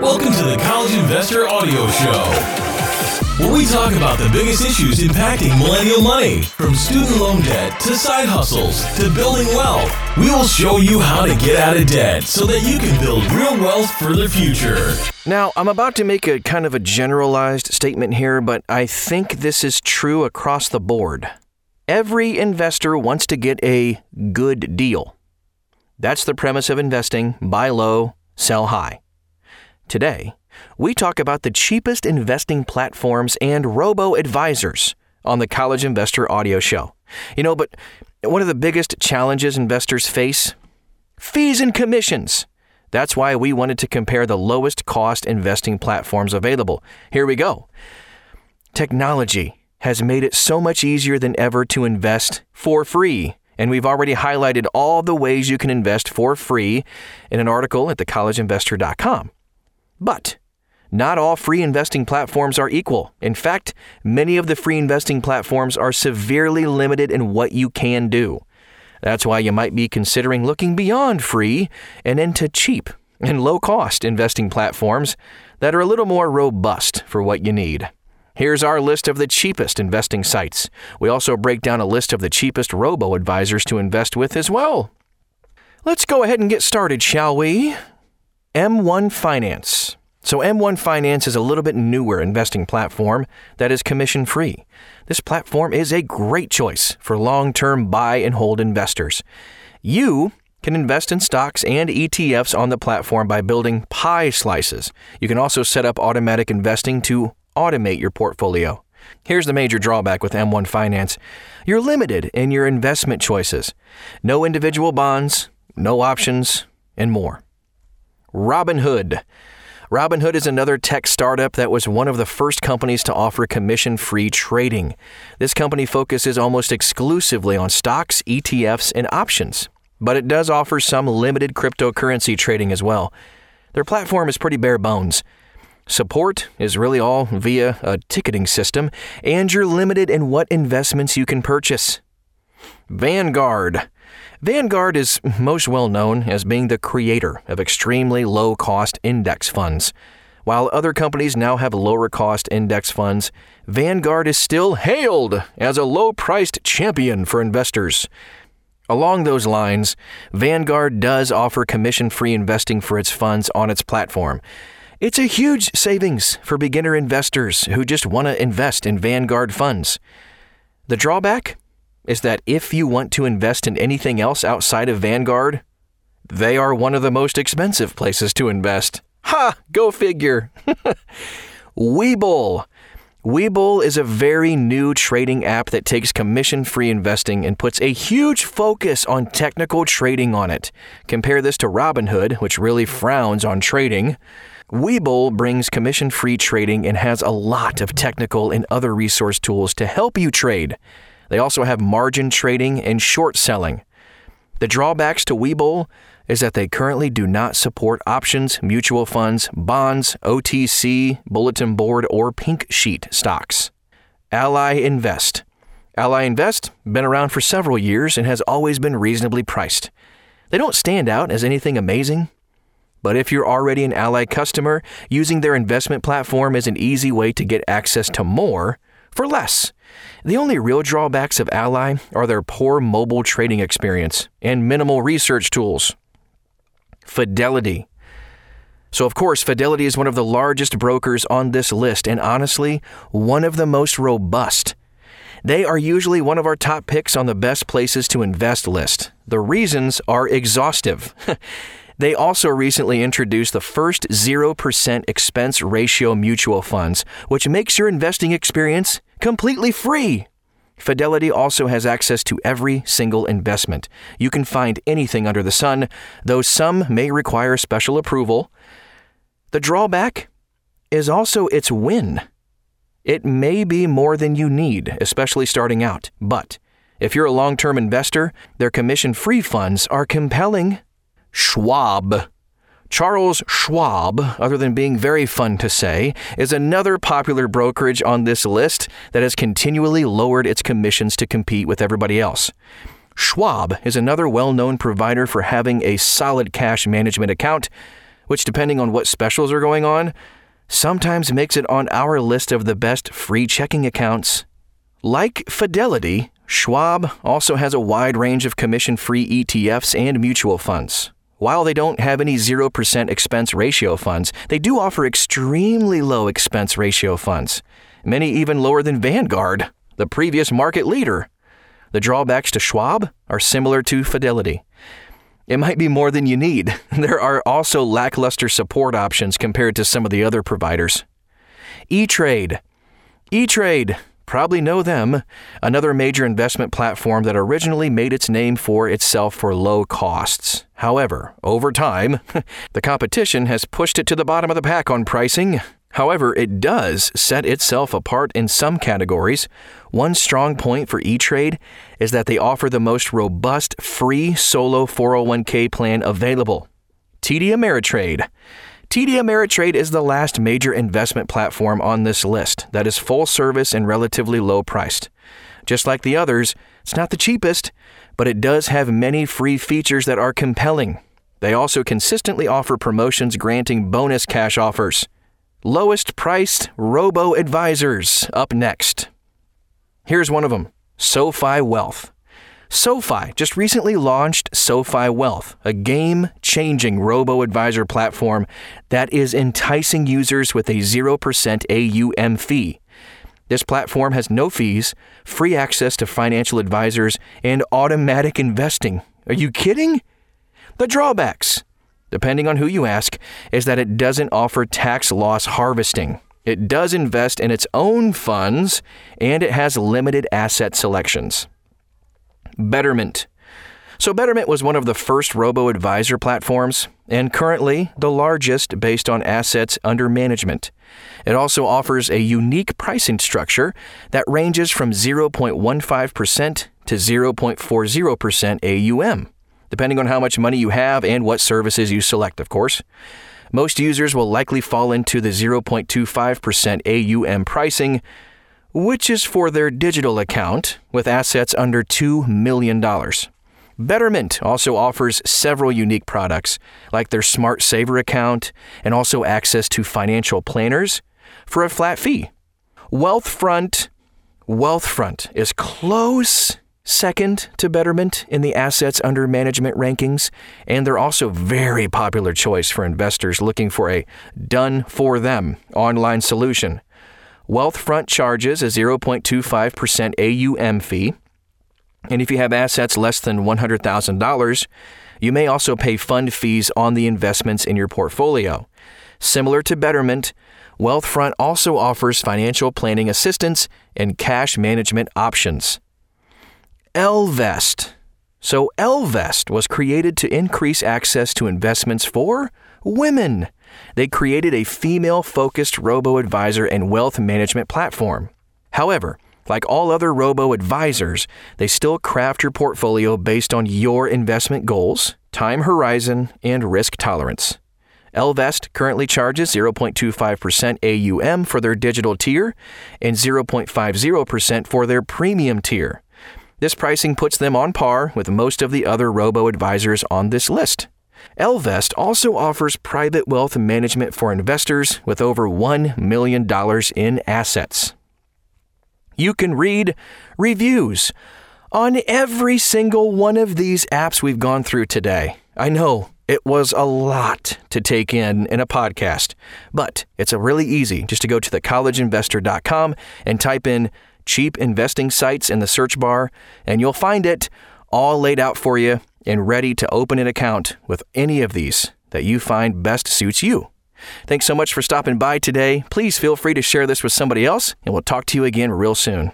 Welcome to the College Investor Audio Show, where we talk about the biggest issues impacting millennial money, from student loan debt to side hustles to building wealth. We will show you how to get out of debt so that you can build real wealth for the future. Now, I'm about to make a kind of a generalized statement here, but I think this is true across the board. Every investor wants to get a good deal. That's the premise of investing buy low, sell high. Today, we talk about the cheapest investing platforms and robo advisors on the College Investor Audio Show. You know, but one of the biggest challenges investors face fees and commissions. That's why we wanted to compare the lowest cost investing platforms available. Here we go. Technology has made it so much easier than ever to invest for free. And we've already highlighted all the ways you can invest for free in an article at thecollegeinvestor.com. But not all free investing platforms are equal. In fact, many of the free investing platforms are severely limited in what you can do. That's why you might be considering looking beyond free and into cheap and low cost investing platforms that are a little more robust for what you need. Here's our list of the cheapest investing sites. We also break down a list of the cheapest robo advisors to invest with as well. Let's go ahead and get started, shall we? M1 Finance. So, M1 Finance is a little bit newer investing platform that is commission free. This platform is a great choice for long term buy and hold investors. You can invest in stocks and ETFs on the platform by building pie slices. You can also set up automatic investing to automate your portfolio. Here's the major drawback with M1 Finance you're limited in your investment choices. No individual bonds, no options, and more. Robinhood. Robinhood is another tech startup that was one of the first companies to offer commission free trading. This company focuses almost exclusively on stocks, ETFs, and options, but it does offer some limited cryptocurrency trading as well. Their platform is pretty bare bones. Support is really all via a ticketing system, and you're limited in what investments you can purchase. Vanguard. Vanguard is most well known as being the creator of extremely low cost index funds. While other companies now have lower cost index funds, Vanguard is still hailed as a low priced champion for investors. Along those lines, Vanguard does offer commission free investing for its funds on its platform. It's a huge savings for beginner investors who just want to invest in Vanguard funds. The drawback is that if you want to invest in anything else outside of Vanguard, they are one of the most expensive places to invest. Ha! Go figure. Webull. Webull is a very new trading app that takes commission free investing and puts a huge focus on technical trading on it. Compare this to Robinhood, which really frowns on trading. Webull brings commission free trading and has a lot of technical and other resource tools to help you trade. They also have margin trading and short selling. The drawbacks to Webull is that they currently do not support options, mutual funds, bonds, OTC, bulletin board, or pink sheet stocks. Ally Invest. Ally Invest been around for several years and has always been reasonably priced. They don't stand out as anything amazing, but if you're already an Ally customer, using their investment platform is an easy way to get access to more for less. The only real drawbacks of Ally are their poor mobile trading experience and minimal research tools. Fidelity. So, of course, Fidelity is one of the largest brokers on this list and honestly, one of the most robust. They are usually one of our top picks on the best places to invest list. The reasons are exhaustive. They also recently introduced the first 0% expense ratio mutual funds, which makes your investing experience completely free. Fidelity also has access to every single investment. You can find anything under the sun, though some may require special approval. The drawback is also its win. It may be more than you need, especially starting out, but if you're a long term investor, their commission free funds are compelling Schwab. Charles Schwab, other than being very fun to say, is another popular brokerage on this list that has continually lowered its commissions to compete with everybody else. Schwab is another well known provider for having a solid cash management account which, depending on what specials are going on, sometimes makes it on our list of the best free checking accounts. Like Fidelity, Schwab also has a wide range of commission free ETFs and mutual funds. While they don't have any 0% expense ratio funds, they do offer extremely low expense ratio funds, many even lower than Vanguard, the previous market leader. The drawbacks to Schwab are similar to Fidelity. It might be more than you need. There are also lackluster support options compared to some of the other providers. E Trade. E Trade, probably know them, another major investment platform that originally made its name for itself for low costs. However, over time, the competition has pushed it to the bottom of the pack on pricing. However, it does set itself apart in some categories. One strong point for E Trade is that they offer the most robust free solo 401k plan available. TD Ameritrade. TD Ameritrade is the last major investment platform on this list that is full service and relatively low priced. Just like the others, it's not the cheapest, but it does have many free features that are compelling. They also consistently offer promotions granting bonus cash offers. Lowest priced robo advisors up next. Here's one of them SoFi Wealth. SoFi just recently launched SoFi Wealth, a game changing robo advisor platform that is enticing users with a 0% AUM fee. This platform has no fees, free access to financial advisors, and automatic investing. Are you kidding? The drawbacks depending on who you ask, is that it doesn't offer tax loss harvesting. It does invest in its own funds, and it has limited asset selections. Betterment. So, Betterment was one of the first robo advisor platforms, and currently the largest based on assets under management. It also offers a unique pricing structure that ranges from 0.15% to 0.40% AUM depending on how much money you have and what services you select, of course. Most users will likely fall into the 0.25% AUM pricing, which is for their digital account with assets under $2 million. Betterment also offers several unique products, like their Smart Saver account and also access to financial planners for a flat fee. Wealthfront Wealthfront is close second to Betterment in the assets under management rankings, and they're also very popular choice for investors looking for a done for them online solution. Wealthfront charges a 0.25% AUM fee, and if you have assets less than $100,000, you may also pay fund fees on the investments in your portfolio. Similar to Betterment, Wealthfront also offers financial planning assistance and cash management options. Ellevest. So, Ellevest was created to increase access to investments for women. They created a female focused robo advisor and wealth management platform. However, like all other robo advisors, they still craft your portfolio based on your investment goals, time horizon, and risk tolerance. Ellevest currently charges 0.25% AUM for their digital tier and 0.50% for their premium tier. This pricing puts them on par with most of the other robo advisors on this list. Ellevest also offers private wealth management for investors with over $1 million in assets. You can read reviews on every single one of these apps we've gone through today. I know it was a lot to take in in a podcast, but it's really easy just to go to thecollegeinvestor.com and type in cheap investing sites in the search bar, and you'll find it all laid out for you and ready to open an account with any of these that you find best suits you. Thanks so much for stopping by today. Please feel free to share this with somebody else, and we'll talk to you again real soon.